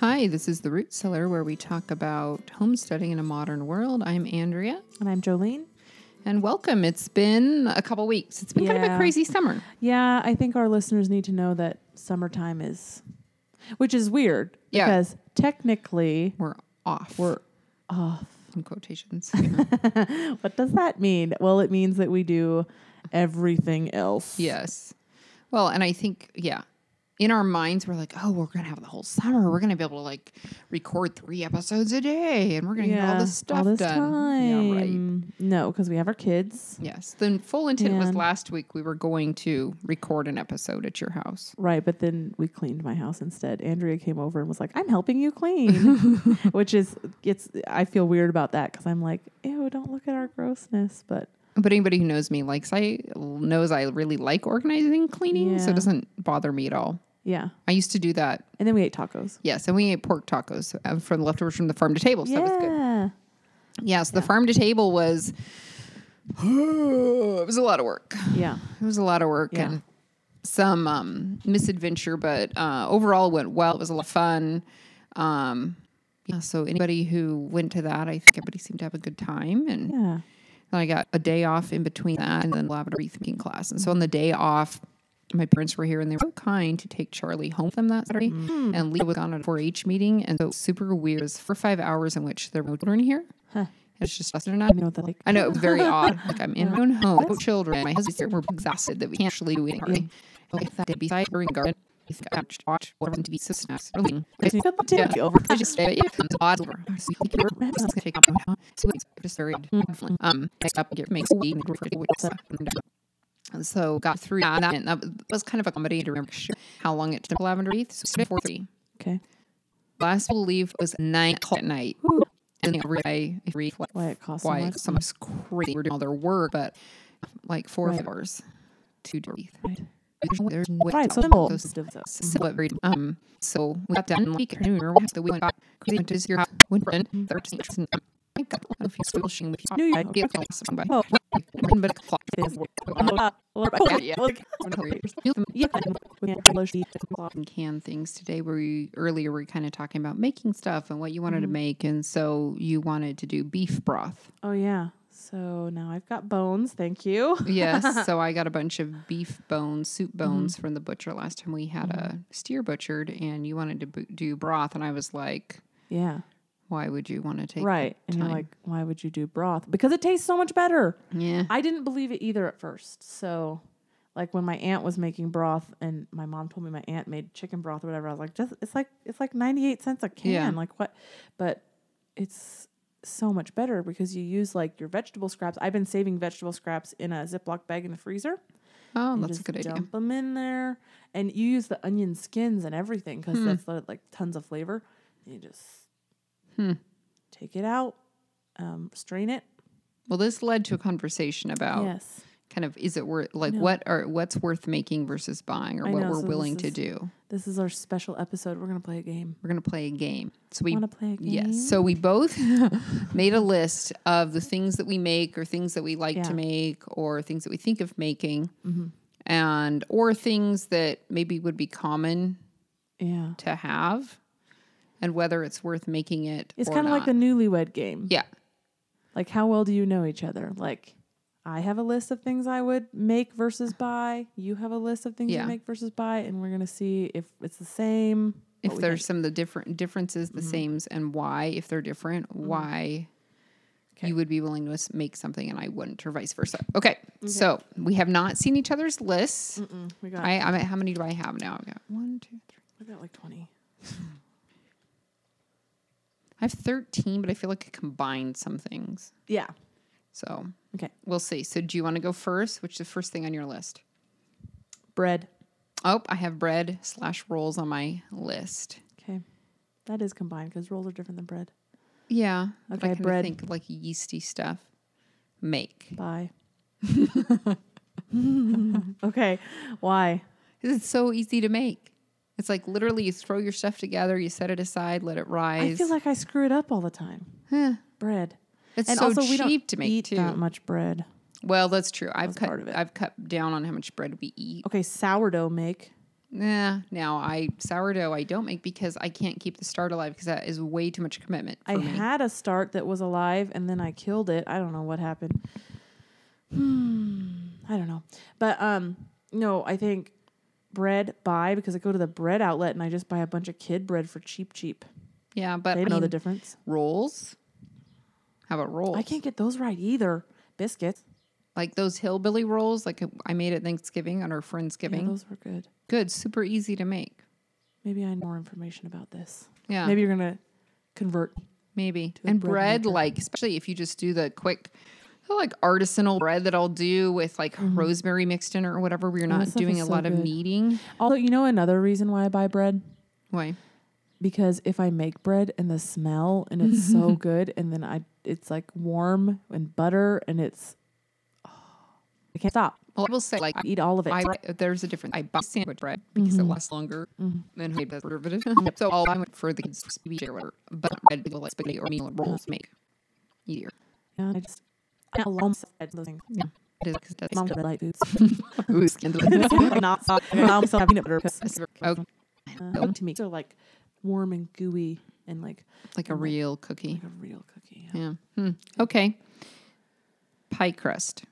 Hi, this is the Root Cellar where we talk about homesteading in a modern world. I'm Andrea And I'm Jolene. and welcome. It's been a couple weeks. It's been kind of a crazy summer. Yeah, I think our listeners need to know that summertime is, which is weird Yeah. because technically We're off. we're off. in quotations. What does that mean? Well, it means that we do everything else. yes. Well, and I think, yeah, in our minds, we're like, oh, we're going to have the whole summer. We're going to be able to like record three episodes a day and we're going to get all this stuff all this done. time. Yeah, right. No, because we have our kids. Yes. The full intent was last week we were going to record an episode at your house. Right, but then we cleaned my house instead. Andrea came over and was like, "I'm helping you clean," which is it's. I feel weird about that because I'm like, "Ew, don't look at our grossness." But But anybody who knows me likes I knows I really like organizing and cleaning, so it doesn't bother me at all. Yeah, I used to do that. and then we ate tacos. Yes, and we ate pork tacos uh, from the leftovers from the farm to table. So that was good. yeah, Yes, the farm to table was it was a lot of work. yeah. It was a lot of work Yeah. and some um, misadventure, but uh, overall it went well. It was a lot of fun. Um, yeah, so anybody who went to that, I think everybody seemed to have a good time. And Yeah. then I got a day off in between that and then lavender wreath making class. And so on the day off, my parents were here and they were so kind to take Charlie home with them that Saturday. And Lisa was on a 4 H meeting. And so super weird. It was for five hours in which there were no children here. Huh. It's just us and I. You know what that like? I know it was very odd. Like I'm in my own home, no children. My husband's here. We're exhausted that we can't actually do anything. Okay, that day beside her in the garden. I watch, watch whatever TV so snacks. Everything. Yeah. over. I just yeah, it's odd. over. So you can work. It's gonna take up time. So it's just very um. Next up, get make weed and so got through that. And that was kind of a comedy to remember how long it took Lavender Wreath. So 4.30. Okay. Last believe was 9 o'clock at night. Ooh. And every day, if read like, why it costs why so much. crazy. We're doing all their work, but like four right. hours to do wreath. Right. There's no way right, so simple. Simple. Um, so we got done like noon or once the we went back. Crazy went to your house, went Brent, 13, can things today where we earlier we were kind of talking about making stuff and what you wanted to mm-hmm. make and so you wanted to do beef broth Oh yeah. So now I've got bones. Thank you. yes so i got a bunch of beef bones soup bones mm-hmm. from the butcher last time we had a mm-hmm. steer butchered and you wanted to bo- do broth and i was like Yeah. Why would you want to take Right. And time. you're like, why would you do broth? Because it tastes so much better. yeah I didn't believe it either at first. So, like when my aunt was making broth, and my mom told me my aunt made chicken broth or whatever, I was like, just it's like it's like ninety eight cents a can. Yeah. Like what? But it's so much better because you use like your vegetable scraps. I've been saving vegetable scraps in a Ziploc bag in the freezer. oh You that's a good idea Dump them in there, and you use the onion skins and everything Hmm. because that's like tons of flavor. You just Hmm. take it out, um, strain it. well this led to a conversation about Yes. kind of is it worth like what are what's worth making versus buying or I what know, we're so willing to do This is our special episode. We're gonna play a game. we're going to play a game so we Want to play a game? Yes. So we both made a list of the things that we make or things that we like Yeah. to make or things that we think of making Mhm. and or things that maybe would be common Yeah. to have and whether it's worth making it It's kind of like the newlywed game. Yeah. Like, how well do you know each other? Like, I have a list of things I would make versus buy. You have a list of things Yeah. you make versus buy, and we're gonna see if it's the same. if there's some of the different differences the mm-hmm. sames and why if they're different mm-hmm. why Okay. you would be willing to make something and I wouldn't or vice versa. Okay. So we have not seen each other's lists. Mm-mm, we got I, I'm at, how many do I have now? I've got one, two, three. we got like twenty. I have 13, but I feel like I combined some things. Yeah. So Okay. we'll see. So do you want to go first? Which is the first thing on your list? Bread. Oh, I have bread slash rolls on my list. Okay. That is combined because rolls are different than bread. Yeah. but I Okay, bread. think like yeasty stuff. Make. Buy. okay. Why? It's so easy to make. It's like literally you throw your stuff together, you set it aside, let it rise. I feel like I screw it up all the time. Huh. Bread. It's and so also, we cheap don't to make eat too. that much bread. Well, that's true. I've That's cut part of it. I've cut down on how much bread we eat. Okay, sourdough make. Nah, now I sourdough I don't make because I can't keep the start alive because that is way too much commitment for I me. had a start that was alive and then I killed it. I don't know what happened. Hmm. I don't know. But um no, I think bread buy because I go to the bread outlet and I just buy a bunch of kid bread for cheap cheap. yeah, but They I know the difference. rolls. How about rolls? I can't get those right either. Biscuits. like those hillbilly rolls. Like I made at Thanksgiving on our Yeah, Friendsgiving. those were good. Good, super easy to make. Maybe I need more information about this. Yeah, Maybe you're gonna convert. maybe. And bread bread, like especially if you just do the quick, like artisanal bread that I'll do with like mm-hmm. rosemary mixed in or whatever. You're Oh, not doing a so lot of kneading. Although you know another reason why I buy bread Why? because if I make bread and the smell and it's so good and then I it's like warm and butter and it's oh, I can't stop. Well, I will say like I eat all of it. I there's a difference. I buy sandwich bread mm-hmm. because it lasts longer mm-hmm. than homemade preservative. so I'll buy for the kids to be or whatever. But bread go like spaghetti or meal rolls make easier. yeah, I just Love those things. Yeah, it is because it Mom does. red light foods. Ooh, scandalous. not soft. Mom still have peanut butter oh, uh, to me they're like warm and gooey and like like a real cookie. like a real cookie. Yeah. Yeah. Hmm. Okay. Pie crust.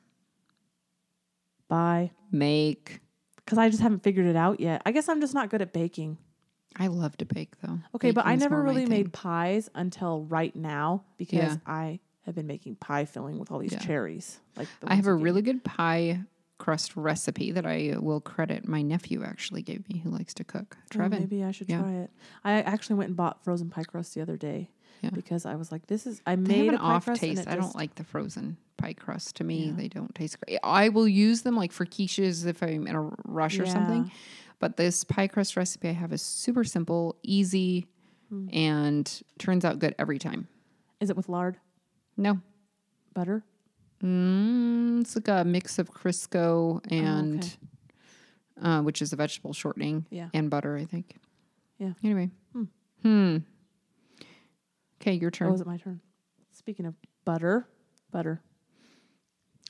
Buy Make. because I just haven't figured it out yet. I guess I'm just not good at baking. I love to bake though. Okay, but I never really made pies until right now because Yeah. I have been making pie filling with all these Yeah. cherries. Like the I have a gave really good pie crust recipe that I will credit my nephew actually gave me who likes to cook. Oh, Trevin. maybe I should Yeah. try it. I actually went and bought frozen pie crust the other day Yeah. because I was like, "This is." I They made an off crust taste. I don't like the frozen pie crust. To me, they don't taste great. I will use them like for quiches if I'm in a rush or something. But this pie crust recipe I have is super simple, easy, Hmm. and turns out good every time. Is it with lard, No, butter? mm, it's like a mix of Crisco and, Oh, okay. uh, which is a vegetable shortening, Yeah. and butter. I think. Yeah. Anyway. Hmm. Hmm. Okay, your Oh, turn. is it my turn? Speaking of butter, butter.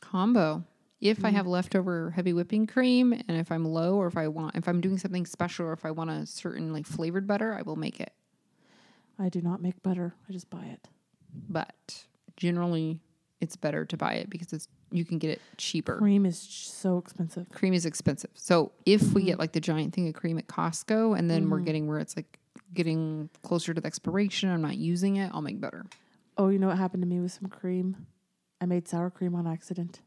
combo. If Mm. I have leftover heavy whipping cream and if I'm low or if I want if I'm doing something special or if I want a certain like flavored butter, I will make it. I do not make butter. I just buy it. But generally it's better to buy it because it's you can get it cheaper. Cream is so expensive. Cream is expensive. So if we Mm-hmm. get like the giant thing of cream at Costco and then we're getting where it's like getting closer to the expiration, I'm not using it, I'll make butter. Oh, you know what happened to me with some cream? I made sour cream on accident.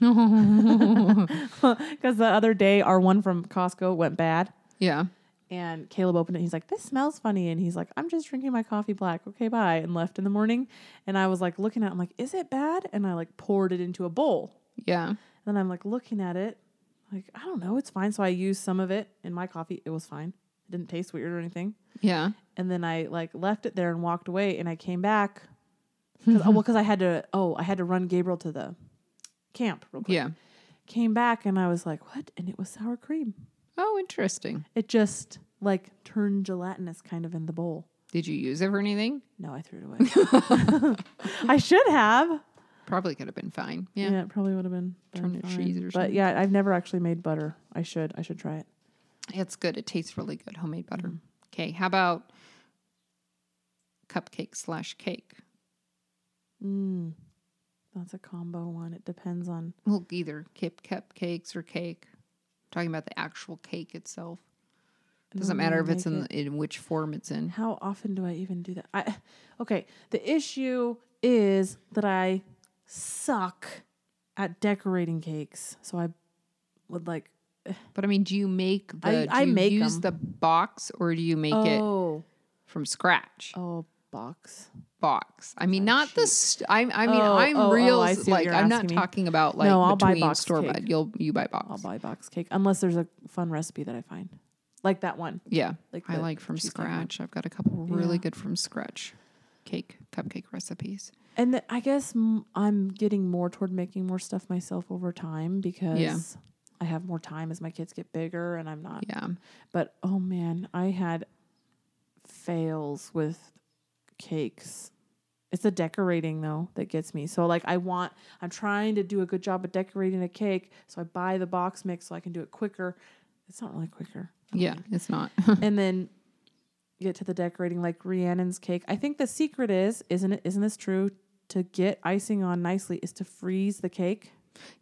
Because the other day, our one from Costco went bad. Yeah. And Caleb opened it. He's like, "This smells funny," and he's like, "I'm just drinking my coffee black. Okay, bye." And left in the morning. And I was like looking at. it. I'm like, "Is it bad?" And I like poured it into a bowl. Yeah. And I'm like looking at it, like I don't know, it's fine. So I used some of it in my coffee. It was fine. It didn't taste weird or anything. Yeah. And then I like left it there and walked away. And I came back. Cause, oh, well, because I had to. Oh, I had to run Gabriel to the camp real quick. Yeah. Came back and I was like, "What?" And it was sour cream. Oh, interesting. It just like turned gelatinous kind of in the bowl. Did you use it for anything? No, I threw it away. I should have. Probably could have been fine. Yeah, Yeah. it probably would have been. Turned fine. cheese or something. But yeah, I've never actually made butter. I should. I should try it. It's good. It tastes really good. Homemade butter. Mm-hmm. Okay. How about cupcake slash cake? Mm, that's a combo one. It depends on. Well, either kip cupcakes or cake. Talking about the actual cake itself. I Doesn't matter if it's in it. in which form it's in. How often do I even do that? I okay. The issue is that I suck at decorating cakes. So I would like. Eh. But I mean, do you make the? I- I make use the box or do you make it oh, from scratch? oh, box. Box. I mean, not the. St- I, I mean, Oh, I'm oh, oh, real. I see like, I'm not me. talking about like No, I'll buy box store cake. bought. You'll you buy box. I'll buy box cake unless there's a fun recipe that I find, like that one. Yeah, Like I like from one. scratch. I've got a couple really Yeah. good from scratch cake cupcake recipes. And th- I guess m- I'm getting more toward making more stuff myself over time because I have more time as my kids get bigger and I'm not. Yeah, But oh man, I had fails with cakes. It's the decorating though that gets me. So like I want I'm trying to do a good job at decorating a cake, so I buy the box mix so I can do it quicker. It's not really quicker. Yeah, it's not. and then get to the decorating like Rhiannon's cake. I think the secret is, isn't it? Isn't this true? To get icing on nicely is to freeze the cake.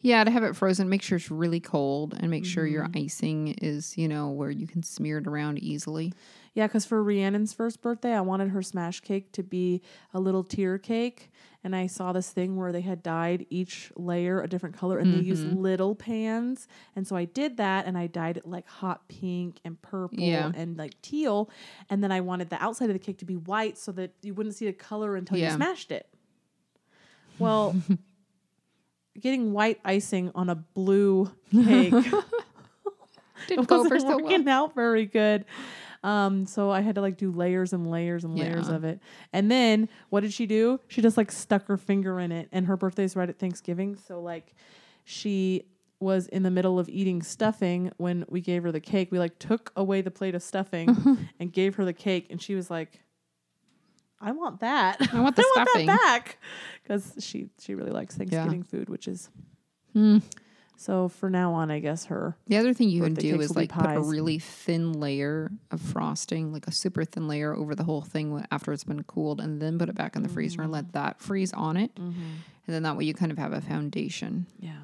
yeah, to have it frozen, make sure it's really cold and make sure your Mm-hmm. icing is, you know, where you can smear it around easily. Yeah, because for Rhiannon's first birthday, I wanted her smash cake to be a little tier cake. And I saw this thing where they had dyed each layer a different color and they used Mm-hmm. little pans. And so I did that and I dyed it like hot pink and purple Yeah. and like teal. And then I wanted the outside of the cake to be white so that you wouldn't see the color until you smashed it. Well, getting white icing on a blue cake Didn't it go for so well. out very good. Um, so I had to like do layers and layers and layers Yeah. of it. And then what did she do? She just like stuck her finger in it. And her birthday's right at Thanksgiving, so like she was in the middle of eating stuffing when we gave her the cake. We like took away the plate of stuffing and gave her the cake, and she was like, "I want that. I want the stuffing." that back," because she she really likes Thanksgiving food, which is. Hmm. So for now on, I guess her The other thing you can do is like put a really thin layer of frosting, like a super thin layer over the whole thing after it's been cooled, and then put it back in the freezer and Mm. let that freeze on it. And then that way you kind of have a foundation. yeah.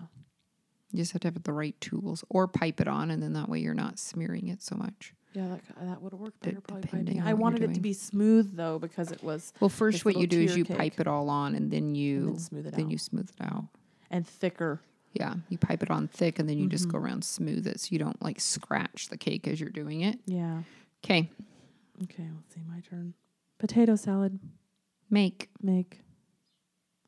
You just have to have the right tools or pipe it on, and then that way you're not smearing it so much. Yeah, that, that would have worked D- better. Probably depending I wanted it to be smooth though because it was Well, first what you do is you cake. pipe it all on, and then you then smooth it then out. you smooth it out. and thicker. Yeah, you pipe it on thick, and then you just go Mm-hmm. around smooth it, so you don't like scratch the cake as you're doing it. Yeah. Okay, Okay, let's see my turn. Potato salad make. make.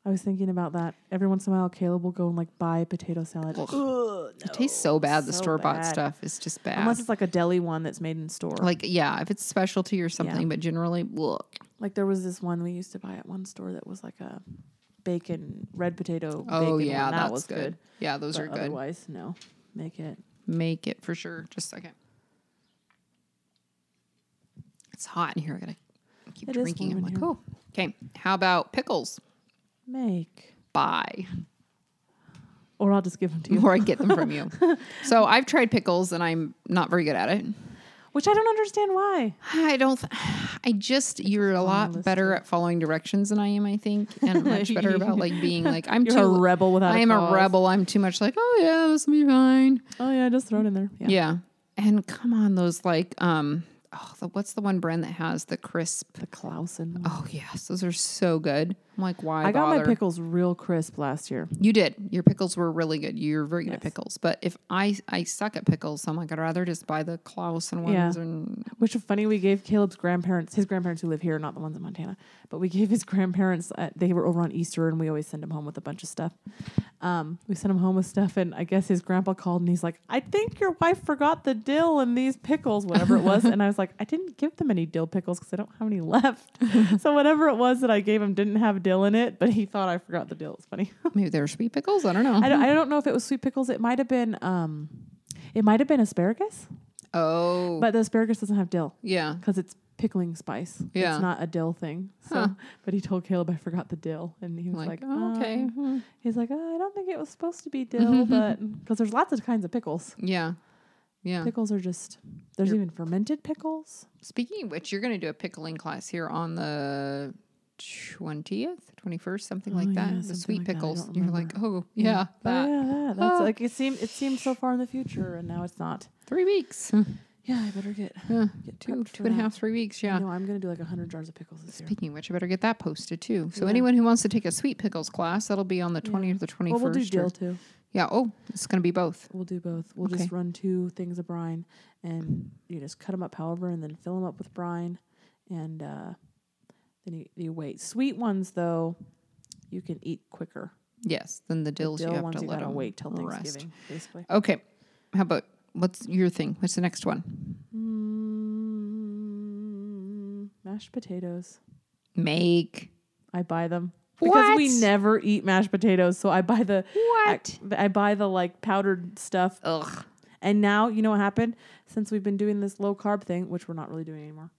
I was thinking about that. Every once in a while, Caleb will go and like buy potato salad. Ugh. Ugh, It tastes so bad. The so store bought stuff is just bad. Unless it's like a deli one that's made in store. like yeah, if it's specialty or something, but generally, look. Like there was this one we used to buy at one store that was like a bacon red potato. Oh bacon yeah, one. that that's was good. Yeah, those But are good. Otherwise, no. Make it. Make it for sure. Just a second. It's hot in here. I gotta keep It drinking. I'm like, here. oh, okay. How about pickles? Make. Buy. Or I'll just give them to you. Or I get them from you. so I've tried pickles and I'm not very good at it. Which I don't understand why. I don't. Th- I just you're a lot better at following directions than I am. I think, and much better about like being like I'm You're too a rebel without I am a cause. rebel. I'm too much like oh yeah, this will be fine. Oh yeah, just throw it in there. Yeah. Yeah. And come on, those like um oh the, what's the one brand that has the crisp? The Claussen. Oh yes, those are so good. I'm like, why I got bother? my pickles real crisp last year. You did. Your pickles were really good. You're very good at pickles. But if I I suck at pickles, so I'm like I'd rather just buy the Claussen ones Yeah. and Which is funny. We gave Caleb's grandparents, his grandparents who live here, not the ones in Montana, but we gave his grandparents. Uh, they were over on Easter, and we always send him home with a bunch of stuff. Um, we sent him home with stuff, and I guess his grandpa called, and he's like, "I think your wife forgot the dill in these pickles, whatever it was." and I was like, "I didn't give them any dill pickles because I don't have any left." so whatever it was that I gave him didn't have dill in it, but he thought I forgot the dill. It's funny. maybe they were sweet pickles. I don't know. I don't, I don't know if it was sweet pickles. It might have been. Um, it might have been asparagus, oh, but the asparagus doesn't have dill yeah. because it's pickling spice. Yeah. It's not a dill thing. So, Huh. but he told Caleb I forgot the dill, and he was Like, like, oh, okay. "Uh," hmm. He's like, oh, I don't think it was supposed to be dill, but because there's lots of kinds of pickles. Yeah. Yeah. Pickles are just there's You're- even fermented pickles. Speaking of which, you're going to do a pickling class here on the 20th, 21st, something Oh, like that. yeah, the sweet like pickles. You're like, oh, yeah, Oh, that. yeah, that. That's Ah. like it seemed it seemed so far in the future, and now it's not. Three weeks. Yeah, I better get Yeah. get Two, two and a half, three weeks. Yeah. No, I'm gonna do like hundred jars of pickles this year. Speaking of which, I better get that posted too. So Yeah. anyone who wants to take a sweet pickles class, that'll be on the Yeah. 20th or 21st. Well, we'll do dill too. Yeah. Oh, it's going to be both. We'll do both. We'll Okay. just run two things of brine, and you just cut them up however, and then fill them up with brine, and uh, you, you wait. Sweet ones though, you can eat quicker. Yes. Then the The dills you have ones to you let gotta them wait till rest. Thanksgiving, basically. Okay. How about what's your thing? What's the next one? Mm, mashed potatoes. Make. I buy them because we never eat mashed potatoes, so I buy the What? I, I buy the like powdered stuff Ugh. And now, you know what happened? Since we've been doing this low carb thing, which we're not really doing anymore,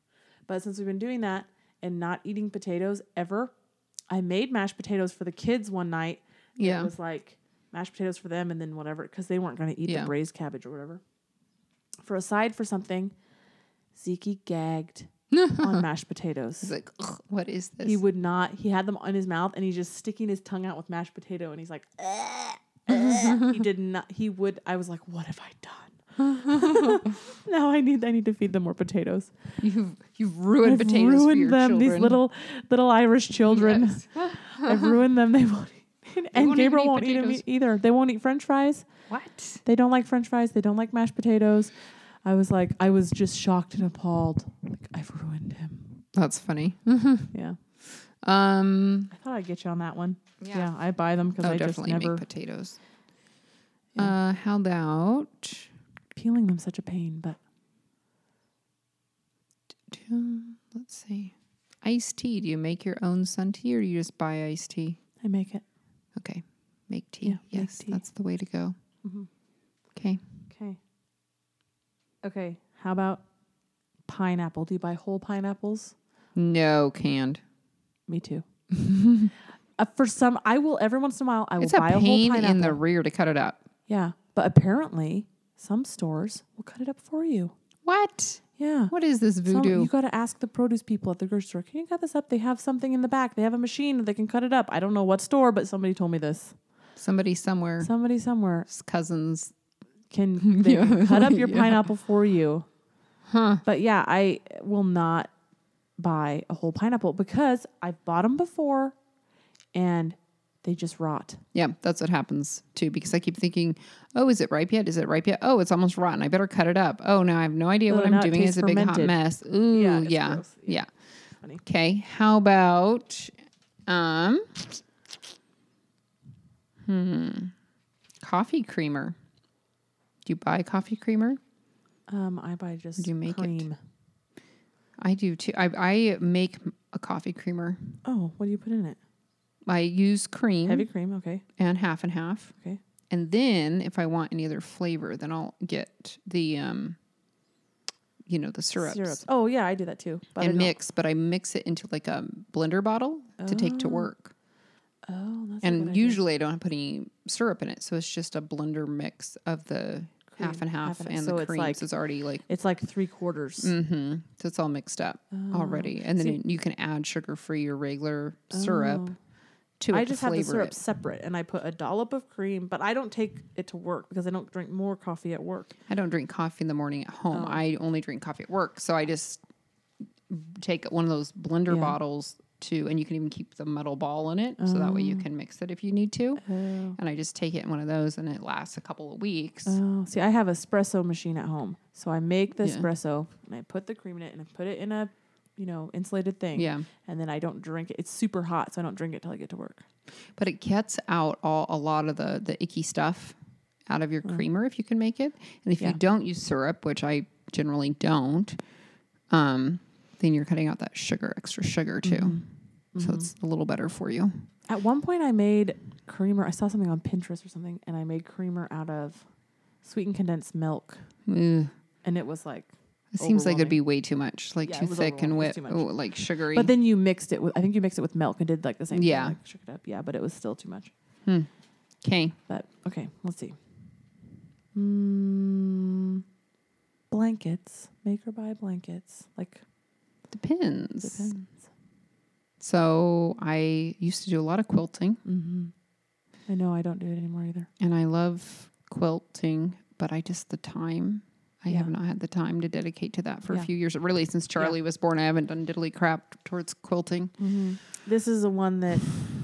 but since we've been doing that and not eating potatoes ever, I made mashed potatoes for the kids one night. Yeah. It was like mashed potatoes for them and then whatever, because they weren't going to eat Yeah. the braised cabbage or whatever. for a side for something, Zeke gagged on mashed potatoes. He's like, "Ugh, what is this? He would not. He had them on his mouth, and he's just sticking his tongue out with mashed potato, and he's like, he did not. He would. I was like, what have I done? now I need. I need to feed them more potatoes. you've you've ruined I've potatoes ruined your them. children. These little little Irish children. Yes. I've ruined them. They won't. Eat, and won't Gabriel eat won't eat them either. They won't eat French fries. what? They don't like French fries. They don't like mashed potatoes. I was like, I was just shocked and appalled. Like I've ruined him. That's funny. Yeah. Um, I thought I'd get you on that one. Yeah. Yeah, I buy them because oh, I just never make potatoes. Yeah. Uh, how about peeling them such a pain. But let's see, iced tea? Do you make your own sun tea or do you just buy iced tea? I make it. Okay, make tea. Yeah, make yes, tea. that's the way to go. Mm-hmm. Okay, Okay. Okay. How about pineapple? Do you buy whole pineapples? no canned. Me too. uh, for some, I will every once in a while. I will It's a buy a whole pain pineapple. in the rear to cut it up. yeah, but apparently some stores will cut it up for you. What? Yeah. What is this Some- voodoo? you got to ask the produce people at the grocery store. Can you cut this up? They have something in the back. They have a machine that they can cut it up. I don't know what store, but somebody told me this. Somebody somewhere, Somebody somewhere cousins. can Yeah. cut up your Yeah. pineapple for you. Huh? But yeah, I will not buy a whole pineapple because I've bought them before and they just rot. Yeah, that's what happens too. Because I keep thinking, oh, is it ripe yet? Is it ripe yet? Oh, it's almost rotten. I better cut it up. Oh, now I have no idea what Oh, I'm doing. It's a big hot mess. Ooh, Yeah, yeah, yeah. Okay, how about um, hmm, coffee creamer? Do you buy coffee creamer? Um, I buy just Do you make it? cream. I do too. I I make a coffee creamer. Oh, what do you put in it? I use cream Heavy cream. Okay. and half and half. Okay. And then if I want any other flavor, then I'll get the um you know, the syrups. Oh yeah, I do that too. But I and mix, but I mix it into like a blender bottle to take to Oh, work. Oh, that's a good And idea. usually I don't put any syrup in it, so it's just a blender mix of the half and half, half and- and so the cream. like- so it's already like it's like three quarters. mm-hmm. So it's all mixed up already, and then See- you can add sugar free or regular syrup Oh. To I just have the syrup it. separate, and I put a dollop of cream, but I don't take it to work because I don't drink more coffee at work. I don't drink coffee in the morning at home. Oh. I only drink coffee at work. So I just take one of those blender Yeah. bottles to, and you can even keep the metal ball in it. So that way you Oh. can mix it if you need to. Oh. And I just take it in one of those and it lasts a couple of weeks. Oh, see, I have a espresso machine at home, so I make the Yeah. espresso and I put the cream in it and I put it in a, you know, insulated thing. yeah. And then I don't drink it. It's super hot, so I don't drink it till I get to work. But it gets out all a lot of the, the icky stuff out of your creamer if you can make it. And if Mm. Yeah. you don't use syrup, which I generally don't, um, then you're cutting out that sugar, extra sugar too. Mm-hmm. So it's a little better for you. At one point, I made creamer. I saw something on Pinterest or something, and I made creamer out of sweetened condensed milk, Ugh. and it was like. It seems like it'd be way too much, like Yeah, it too was thick and overwhelming. It was too much. oh, like sugary. But then you mixed it with. I think you mixed it with milk and did like the same. Yeah. Thing, like shook it up. Yeah, but it was still too much. okay, But okay, let's see. Mm, blankets. Make or buy blankets. Like depends. depends. So I used to do a lot of quilting, Mm-hmm. I know I don't do it anymore either. and I love quilting, but I just the time. I have not had the time to dedicate to that for a few years. Really, since Charlie was born, I haven't done diddly crap towards quilting. Mm-hmm. This is the one that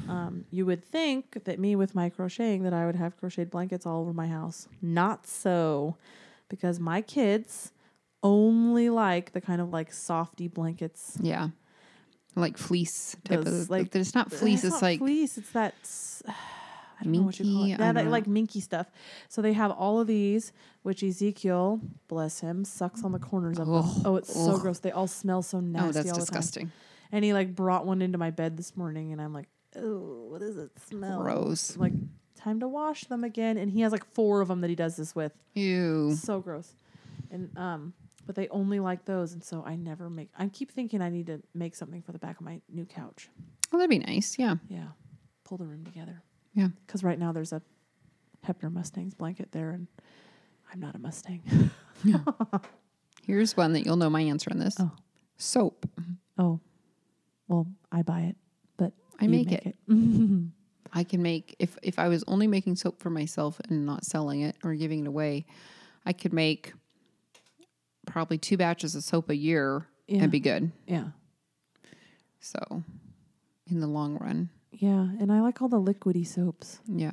um, you would think that me with my crocheting that I would have crocheted blankets all over my house. Not so, because my kids only like the kind of like softy blankets. Yeah, like fleece type Those, of. like- it's not fleece. It's, not like fleece. It's that. I don't know what you call it. Yeah, that like minky stuff. So they have all of these, which Ezekiel, bless him, sucks on the corners of them. Oh, it's so gross. They all smell so nasty. oh, that's all the time. disgusting. And he like brought one into my bed this morning, and I'm like, oh, what does it smell? Gross. Like, time to wash them again. And he has like four of them that he does this with. Ew. So gross. And um, but they only like those, and so I never make. I keep thinking I need to make something for the back of my new couch. Well, that'd be nice. Yeah. Yeah, pull the room together. Yeah. Because right now there's a Heppner Mustangs blanket there, and I'm not a Mustang. Here's one that you'll know my answer on this. Oh. Soap. Mm-hmm. oh, well, I buy it, but I you make it. it. I can make if if I was only making soap for myself and not selling it or giving it away, I could make probably two batches of soap a year Yeah. and be good. yeah. So, in the long run, Yeah. And I like all the liquidy soaps, yeah.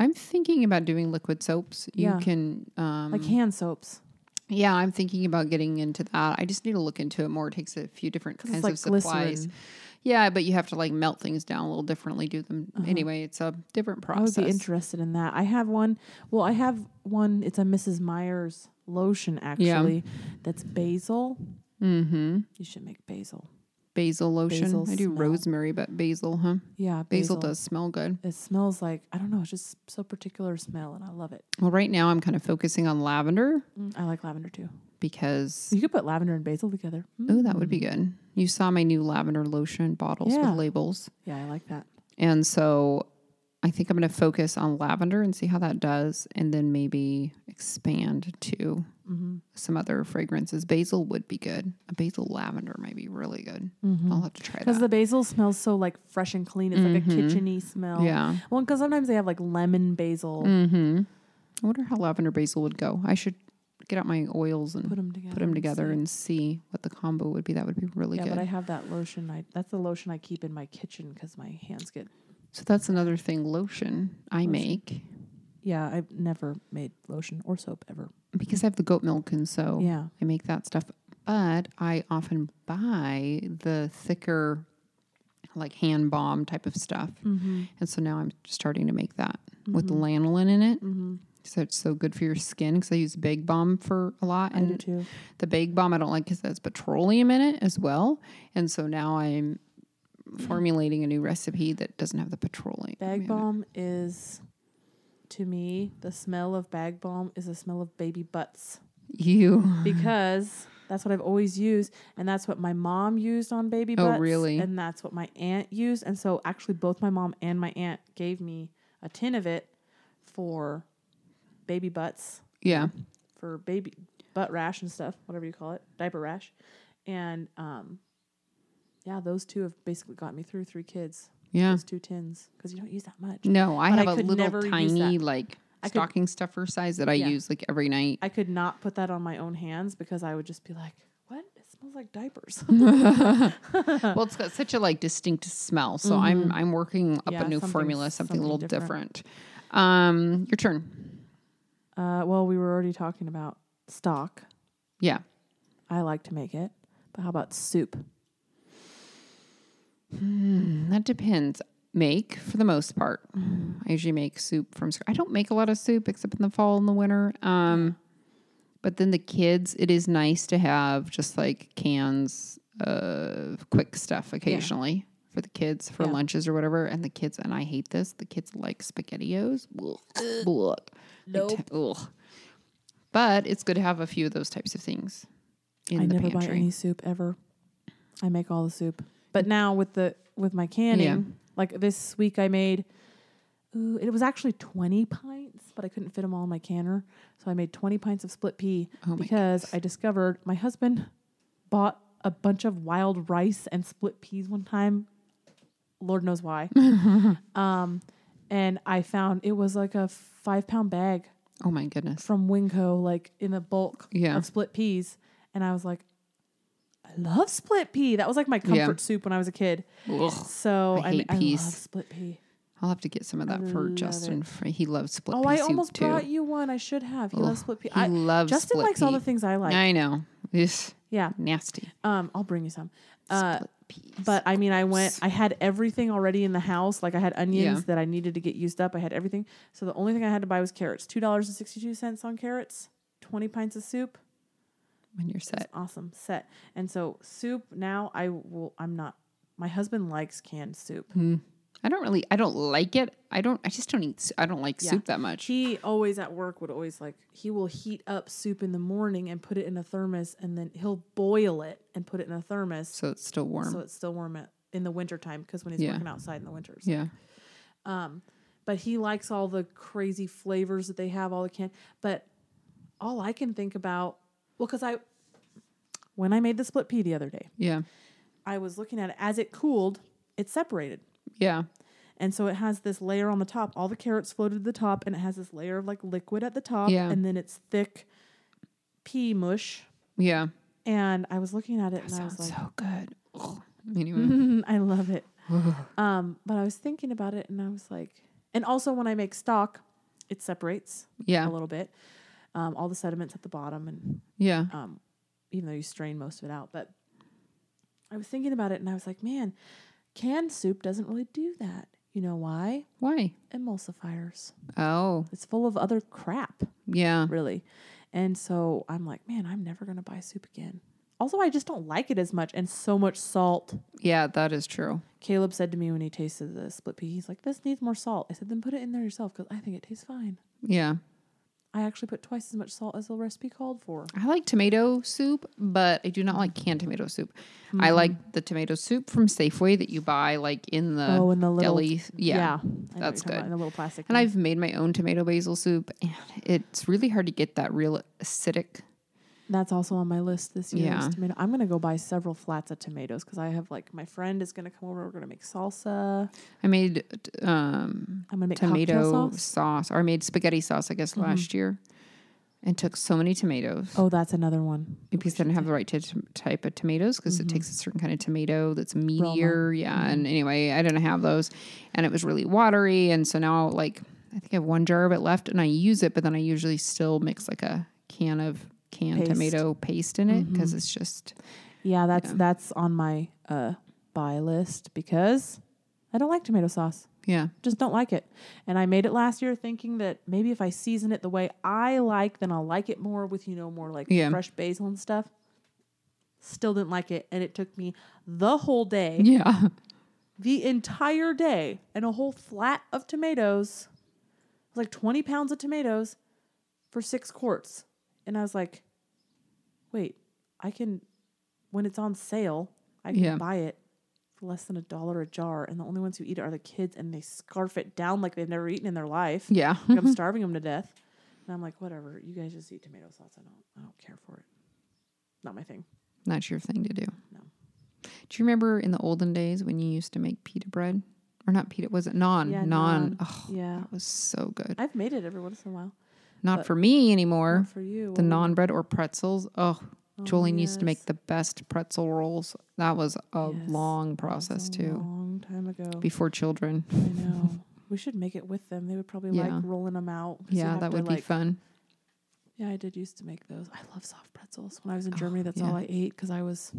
I'm thinking about doing liquid soaps. You Yeah. can um like hand soaps. Yeah, I'm thinking about getting into that. I just need to look into it more. It takes a few different kinds it's of supplies. glycerin. Yeah, but you have to like melt things down a little differently, do them Uh-huh. anyway. It's a different process. I would be interested in that. I have one. Well, I have one. It's a Mrs. Meyers lotion, actually. Yeah. That's basil. mm-hmm. You should make basil. Basil lotion. Basil I do smell. rosemary, but basil, huh? Yeah, Basil, basil. does smell good. It smells like I don't know. It's just so particular smell, and I love it. Well, right now I'm kind of focusing on lavender Mm, I like lavender too. because You could put lavender and basil together. Mm. oh, that would be good. You saw my new lavender lotion bottles Yeah. with labels, Yeah, I like that. and so I think I'm going to focus on lavender and see how that does, and then maybe expand to Mm-hmm. some other fragrances. Basil would be good. A basil lavender might be really good. Mm-hmm. I'll have to try that. Because the basil smells so like fresh and clean. It's like a Mhm. kitcheny smell. yeah. Well, because sometimes they have like lemon basil. Mm-hmm. I wonder how lavender basil would go. I should get out my oils and Put them together. put them together see. and see what the combo would be. That would be really yeah, good. Yeah, but I have that lotion. I that's the lotion I keep in my kitchen because my hands get. so that's another thing. Lotion I Lotion. make Yeah, I've never made lotion or soap ever. Because I have the goat milk, and so Yeah. I make that stuff. But I often buy the thicker, like hand balm type of stuff, Mm-hmm. and so now I'm starting to make that with Mhm. lanolin in it. Mm-hmm. So it's so good for your skin because I use Bag Balm for a lot, I do and too. the Bag Balm I don't like because there's petroleum in it as well. And so now I'm formulating a new recipe that doesn't have the petroleum. Bag it. balm is, to me, the smell of bag balm is the smell of baby butts You because that's what I've always used, and that's what my mom used on baby Oh, butts. really? And that's what my aunt used, and so actually both my mom and my aunt gave me a tin of it for baby butts yeah. for baby butt rash and stuff, whatever you call it, diaper rash. And um, yeah, those two have basically got me through three kids. Yeah. Those two tins because you don't use that much. No, I But have a little tiny like I could- stocking stuffer size that I Yeah. use like every night. I could not put that on my own hands because I would just be like, "What? It smells like diapers." well, it's got such a like distinct smell. So I'm I'm working up Mm-hmm. Yeah, a new formula, something, a something little different. Um, your turn. uh, well, we were already talking about stock. Yeah. I like to make it, but how about soup? Mm, that depends. Make for the most part. I usually make soup from scratch. I don't make a lot of soup except in the fall and the winter. Um, but then the kids, it is nice to have just like cans of quick stuff occasionally for the kids for Yeah. lunches or whatever. And the kids, and I hate this, the kids like spaghettios. Ugh. Like. But it's good to have a few of those types of things in I the never pantry. buy any soup ever. I make all the soup. But now with the with my canning, Yeah. like this week I made ooh, it was actually 20 pints, but I couldn't fit them all in my canner. So I made 20 pints of split pea Oh because goodness. I discovered my husband bought a bunch of wild rice and split peas one time. Lord knows why. um, and I found it was like a five pound bag Oh my goodness. from Winco, like in the bulk Yeah. of split peas. And I was like, I love split pea. That was like my comfort Yeah. soup when I was a kid. Ugh. So I I, hate I peas. love split pea. I'll have to get some of that for Justin. For, he loves split Oh, pea Oh, I almost too. brought you one. I should have. He Ugh, loves split pea. He I, loves Justin split likes all the things I like. I know. It's yeah. nasty. Um, I'll bring you some. Uh, split peas. but I mean, I went. I had everything already in the house. Like I had onions Yeah. that I needed to get used up. I had everything. So the only thing I had to buy was carrots. Two dollars and sixty two cents on carrots. Twenty pints of soup. When you're set. awesome set. And so soup now I will I'm not my husband likes canned soup. I don't really. I don't like it. I don't. I just don't eat. I don't like Yeah. soup that much. He always at work would always like he will heat up soup in the morning and put it in a thermos and then he'll boil it and put it in a thermos so it's still warm. so it's still warm at, in the wintertime because when he's Yeah. working outside in the winters. yeah. Um but he likes all the crazy flavors that they have all the can but all I can think about, well, because I, when I made the split pea the other day, Yeah. I was looking at it as it cooled, it separated. Yeah. And so it has this layer on the top. All the carrots floated to the top, and it has this layer of like liquid at the top. Yeah. And then it's thick pea mush. Yeah. And I was looking at it and I was like, so good. Ugh. Anyway. I love it. um, but I was thinking about it and I was like, and also when I make stock, it separates Yeah. a little bit. Um, all the sediments at the bottom, and Yeah. um, even though you strain most of it out, but I was thinking about it and I was like, man, canned soup doesn't really do that. You know why? Why? Emulsifiers. Oh. It's full of other crap, Yeah. really. And so I'm like, man, I'm never going to buy soup again. Also, I just don't like it as much and so much salt. Yeah, that is true. Caleb said to me when he tasted the split pea, he's like, this needs more salt. I said, then put it in there yourself because I think it tastes fine. Yeah. I actually put twice as much salt as the recipe called for. I like tomato soup, but I do not like canned tomato soup. Mm-hmm. I like the tomato soup from Safeway that you buy like in the oh, in the little deli. Yeah. I know what you're that's good. in the little plastic. And thing. I've made my own tomato basil soup, and it's really hard to get that real acidic. That's also on my list this year. Yeah. Tomato. I'm gonna go buy several flats of tomatoes because I have like my friend is gonna come over. We're gonna make salsa. I made um, I'm gonna make tomato sauce. Mm-hmm. sauce, or I made spaghetti sauce, I guess, last year, and took so many tomatoes. Oh, that's another one. because I didn't have the right t- type of tomatoes because it takes a certain kind of tomato that's meatier. Yeah. And anyway, I didn't have those and it was really watery. And so now, like, I think I have one jar of it left and I use it, but then I usually still mix like a can of canned Paste. tomato paste in it because it's just, Yeah, that's Yeah. that's on my uh buy list because I don't like tomato sauce. yeah. Just don't like it. And I made it last year thinking that maybe if I season it the way I like, then I'll like it more with, you know, more like Yeah. fresh basil and stuff. Still didn't like it. And it took me the whole day, Yeah. the entire day, and a whole flat of tomatoes. It was like 20 pounds of tomatoes for six quarts. And I was like, wait, I can, when it's on sale, I can Yeah. buy it for less than a dollar a jar. And the only ones who eat it are the kids, and they scarf it down like they've never eaten in their life. Yeah. Like I'm starving them to death. And I'm like, whatever, you guys just eat tomato sauce. I don't, I don't care for it. Not my thing. Not your thing to do. No. Do you remember in the olden days when you used to make pita bread? Or not pita, was it naan? Yeah, naan. naan. Oh, Yeah. that was so good. I've made it every once in a while. Not but- for me anymore. Not for you. the naan bread or pretzels. Oh, Oh, Jolene used to make the best pretzel rolls. That was a Yes, long process a too. Long time ago. Before children. I know. we should make it with them. They would probably Yeah. like rolling them out. Yeah, that would be fun. Yeah, I did used to make those. I love soft pretzels. When I was in Oh, Germany, that's all. I ate because I was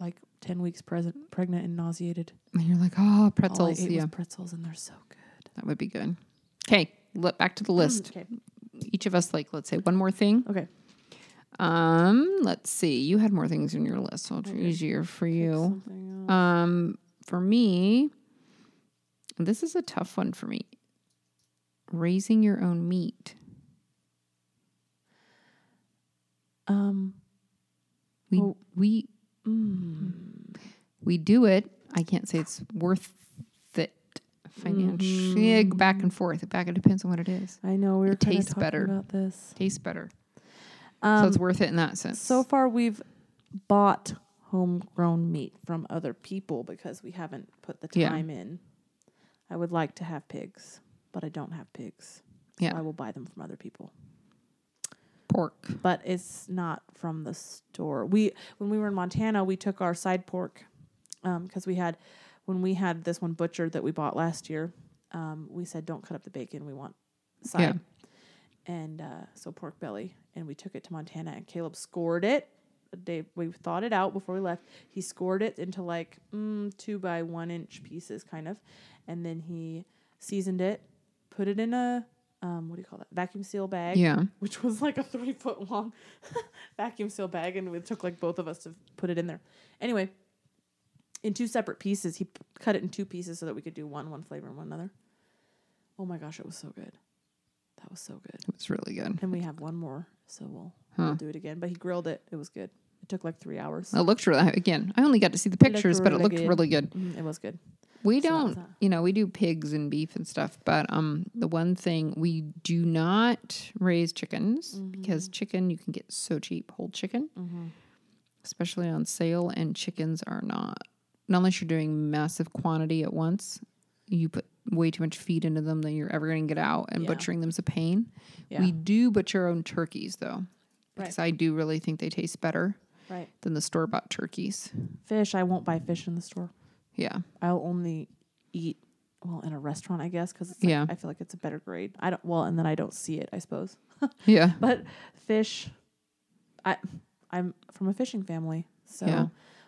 like ten weeks present, pregnant and nauseated. And you're like, oh, pretzels. Yeah, pretzels, and they're so good. that would be good. Okay, back to the list. Okay. Each of us, like, let's say one more thing. Okay. Um, let's see. You had more things in your list, so it's Okay. easier for you. Um, for me, this is a tough one for me. Raising your own meat. Um. We Oh. we mm, we do it. I can't say it's worth financially. Yeah, back and forth. Back it depends on what it is. I know we were It tastes talking better. about this. Tastes better, Um, so it's worth it in that sense. So far, we've bought homegrown meat from other people because we haven't put the Yeah. time in. I would like to have pigs, but I don't have pigs. So Yeah. I will buy them from other people. pork. But it's not from the store. We when we were in Montana, we took our side pork because we had when we had this one butchered that we bought last year. Um, we said don't cut up the bacon. We want side. Yeah. And uh, so pork belly, and we took it to Montana, and Caleb scored it. The day we thought it out before we left, he scored it into like mm, two by one inch pieces, kind of, and then he seasoned it, put it in a um, what do you call that vacuum seal bag, Yeah, which was like a three foot long vacuum seal bag, and it took like both of us to put it in there. Anyway, in two separate pieces, he p- cut it in two pieces so that we could do one one flavor and one another. Oh my gosh, it was so good. That was so good. it was really good. And we have one more, so we'll, Huh. we'll do it again. But he grilled it. It was good. It took like three hours. It looked really again. I only got to see the pictures, but it looked good. really good. Mm, it was good. We So don't, you know, we do pigs and beef and stuff, but um the one thing we do not raise chickens because chicken you can get so cheap, whole chicken, especially on sale, and chickens are not unless you're doing massive quantity at once. You put way too much feed into them than you're ever going to get out, and Yeah. butchering them's a pain. Yeah. We do butcher our own turkeys though, Right. because I do really think they taste better right. than the store bought turkeys. Fish. I won't buy fish in the store. Yeah, I'll only eat well in a restaurant, I guess, because like, Yeah. I feel like it's a better grade. I don't. Well, and then I don't see it, I suppose. yeah, But fish, I I'm from a fishing family, so Yeah.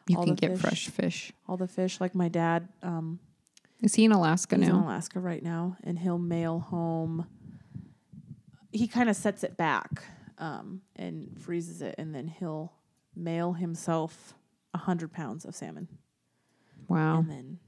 You all can get fish- fresh fish. all the fish. Like my dad, um, Is he in Alaska now? he's in? Alaska right now, and he'll mail home. He kind of sets it back um, and freezes it, and then he'll mail himself a hundred pounds of salmon, Wow. and then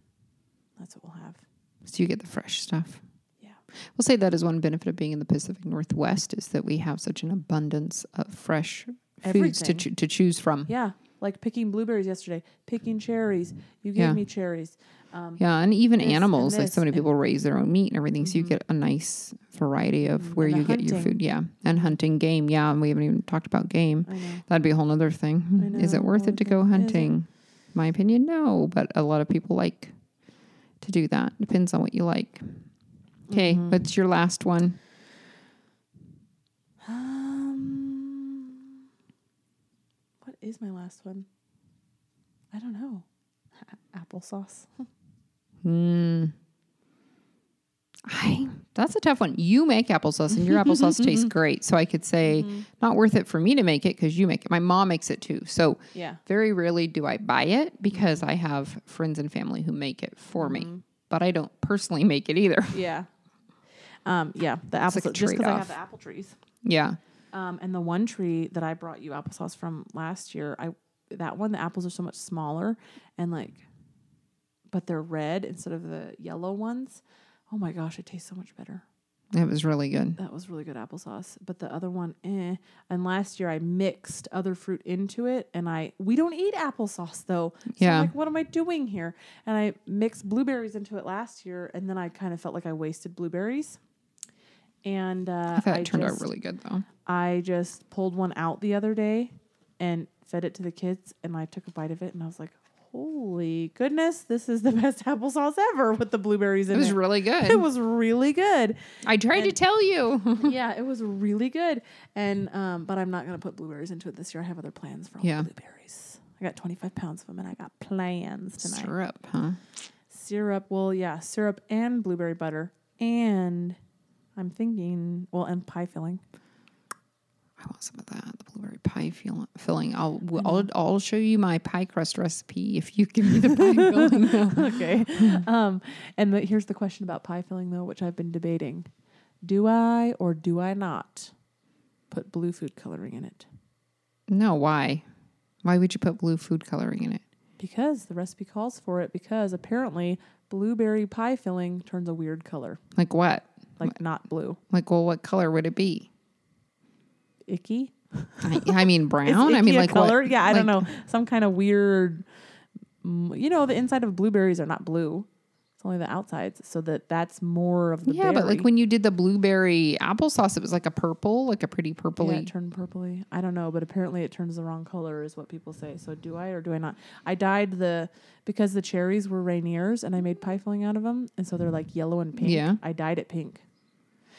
that's what we'll have. So you get the fresh stuff. Yeah. We'll say that is one benefit of being in the Pacific Northwest is that we have such an abundance of fresh foods to Everything. choo- to choose from. Yeah, like picking blueberries yesterday, picking cherries. You gave Yeah. me cherries. Um, Yeah, and even This and animals, like so many people raise their own meat and everything, so you Mhm. get a nice variety of Mhm. where you the get your food. Yeah, and hunting game. Yeah, and we haven't even talked about game. That'd be a whole other thing. Is it worth it to go okay. Is it? hunting? My opinion, no. But a lot of people like to do that. Depends on what you like. Okay, Mhm. what's your last one? Um, what is my last one? I don't know. A- applesauce. Hmm. I that's a tough one. You make applesauce, and your applesauce tastes great. So I could say Mm-hmm. not worth it for me to make it because you make it. My mom makes it too. So Yeah. very rarely do I buy it because I have friends and family who make it for me. Mm-hmm. But I don't personally make it either. Yeah. Um, yeah. The apple like just because I have the apple trees. Yeah. Um, and the one tree that I brought you applesauce from last year, I that one the apples are so much smaller and like, but they're red instead of the yellow ones. Oh my gosh, it tastes so much better. It was really good. That was really good applesauce. But the other one, eh. And last year I mixed other fruit into it, and I we don't eat applesauce though. So Yeah. I'm like, what am I doing here? And I mixed blueberries into it last year, and then I kind of felt like I wasted blueberries. And uh, I thought it turned just, out really good though. I just pulled one out the other day and fed it to the kids, and I took a bite of it, and I was like, "Holy goodness, this is the best applesauce ever with the blueberries in It was it." really good. it was really good. I tried to tell you. yeah, it was really good. And um, but I'm not gonna put blueberries into it this year. I have other plans for all Yeah. the blueberries. I got 25 pounds of them, and I got plans tonight. Syrup, huh? Syrup, well, yeah, syrup and blueberry butter, and I'm thinking, well, and pie filling. I want some of that. The blueberry pie fill- filling. I'll w- I'll I'll show you my pie crust recipe if you give me the pie filling. okay. um, and the, here's the question about pie filling, though, which I've been debating: Do I or do I not put blue food coloring in it? no, why? Why would you put blue food coloring in it? Because the recipe calls for it. Because apparently, blueberry pie filling turns a weird color, Like what? like not blue. Like, well, what color would it be? Icky. I, I mean, brown. I mean, like color. What? Yeah, I don't know. Some kind of weird. mm, You know, the inside of blueberries are not blue. It's only the outsides, so that that's more of the Yeah, but like when you did the blueberry applesauce, it was like a purple, like a pretty Yeah, purpley. it turned purpley. I don't know, but apparently it turns the wrong color, is what people say. So do I or do I not? I dyed the because the cherries were Rainiers, and I made pie filling out of them, and so they're like yellow and pink. Yeah. I dyed it pink.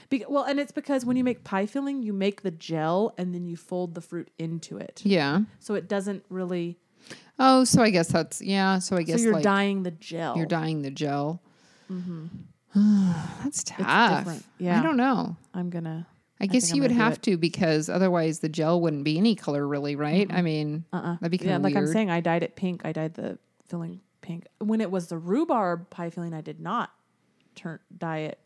Be- well, and it's because when you make pie filling, you make the gel and then you fold the fruit into it, yeah. so it doesn't really. Oh, so I guess that's yeah. So I guess so you're like dyeing the gel. you're dyeing the gel. Mm-hmm. That's tough. different. Yeah. I don't know. I'm gonna. I guess think you would have to because otherwise the gel wouldn't be any color really, right? I mean, Uh. uh that'd be kind Yeah, of like weird. I'm saying, I dyed it pink. I dyed the filling pink. When it was the rhubarb pie filling, I did not turn dye it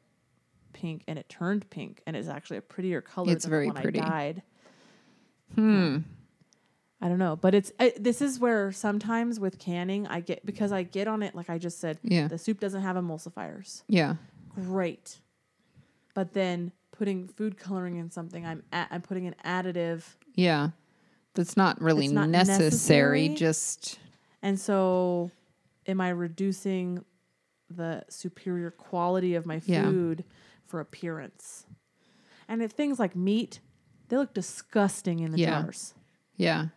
pink, and it turned pink, and it's actually a prettier color. It's than very the one pretty. I dyed. hmm. I don't know, but it's it, this is where sometimes with canning, I get because I get on it like I just said. Yeah. The soup doesn't have emulsifiers. Yeah. Great, but then putting food coloring in something, I'm a- I'm putting an additive. Yeah. That's not really not necessary. necessary. Just And so, am I reducing the superior quality of my food? Yeah. For appearance. And if things like meat, they look disgusting in the Yeah. jars. Yeah.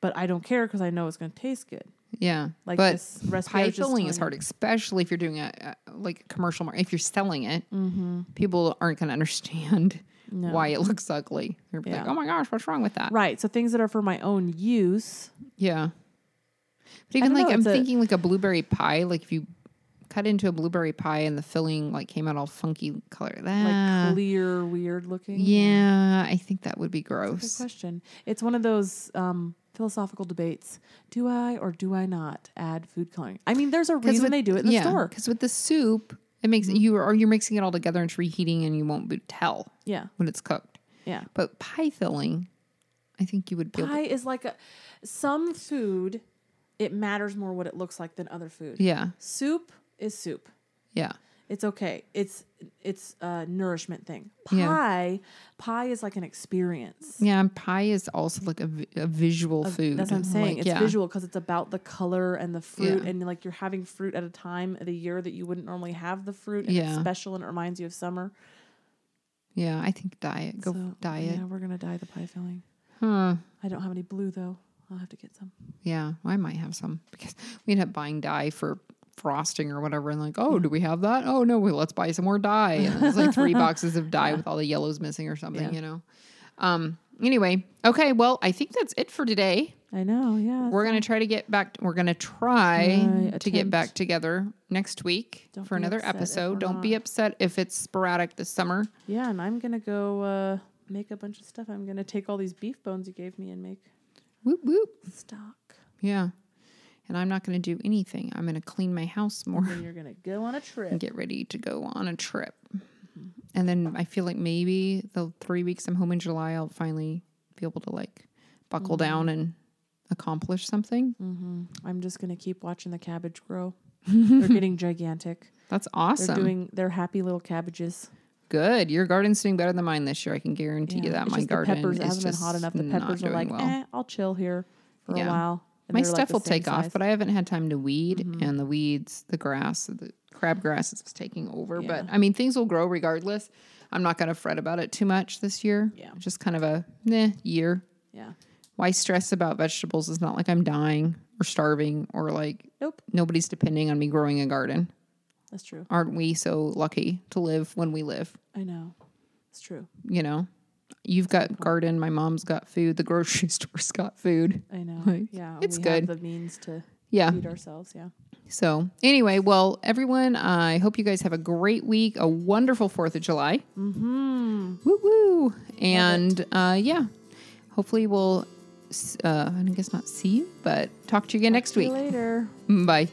But I don't care because I know it's going to taste good. Yeah. Like but this recipe pie filling is hard, especially if you're doing a, a like commercial. Mar- if you're selling it, mm-hmm. people aren't going to understand No. why it looks ugly. They're like, "Oh my gosh, what's wrong with that?" Right. So things that are for my own use. Yeah. But even like know, I'm it's a- thinking like a blueberry pie, like if you cut into a blueberry pie and the filling like came out all funky color, That like clear, weird looking? yeah, I think that would be Good gross. question. It's one of those um, philosophical debates. Do I or do I not add food coloring? I mean, there's a reason with- they do it in the yeah, store. Because with the soup, it makes Mm-hmm. you or you're mixing it all together and it's reheating and you won't tell Yeah. when it's cooked. Yeah. But pie filling, I think you would be able Pie is like a some food. It matters more what it looks like than other food. Yeah. Soup is soup. Yeah. It's okay. It's it's a nourishment thing. Yeah. Pie, pie is like an experience. Yeah. And pie is also like a, a visual food. That's what I'm saying. Like, it's yeah. visual because it's about the color and the fruit, Yeah. and like you're having fruit at a time of the year that you wouldn't normally have the fruit, and it's Yeah. special and it reminds you of summer. Yeah. I think diet. Go So, diet. Yeah, we're gonna dye the pie filling. Huh. I don't have any blue though. I'll have to get some. Yeah, I might have some because we ended up buying dye for frosting or whatever, and like, oh, do we have that? Oh no, well, let's buy some more dye. And it's like three boxes of dye with all the yellows missing or something, Yeah. you know. Um. Anyway, okay. Well, I think that's it for today. I know. Yeah. We're gonna try to get back. We're gonna try Try, to get back together next week Don't for another episode. Don't be upset if it's sporadic this summer. Yeah, and I'm gonna go uh, make a bunch of stuff. I'm gonna take all these beef bones you gave me and make Whoop whoop. stock. Yeah. And I'm not gonna do anything. I'm gonna clean my house more. And you're gonna go on a trip. and get ready to go on a trip. And then I feel like maybe the three weeks I'm home in July, I'll finally be able to like buckle down and accomplish something. hmm I'm just gonna keep watching the cabbage grow. They're getting gigantic. That's They're awesome. doing. They're happy little cabbages. Good. Your garden's doing better than mine this year. I can guarantee you that my just the garden peppers. It is hasn't been hot enough. The peppers are like, well. eh, I'll chill here for Yeah. a while. My they're, like, stuff will take off, but I haven't had time to weed, Mhm. and the weeds, the grass, the crabgrass is taking over. But I mean, things will grow regardless. I'm not going to fret about it too much this year. Yeah. Just kind of a nah year. yeah. why stress about vegetables? It's not like I'm dying or starving or like Nope. nobody's depending on me growing a garden. That's true. Aren't we so lucky to live when we live? I know. It's true. You know, you've got garden. My mom's got food. The grocery store's got food. I know. Like, yeah. it's we good. Have the means to Yeah. feed ourselves. Yeah. So anyway, well, everyone, I hope you guys have a great week, a wonderful Fourth of July. Hmm. Woo woo! And uh, yeah, hopefully we'll. Uh, I guess not see you, but talk to you again next See you week. later. Bye.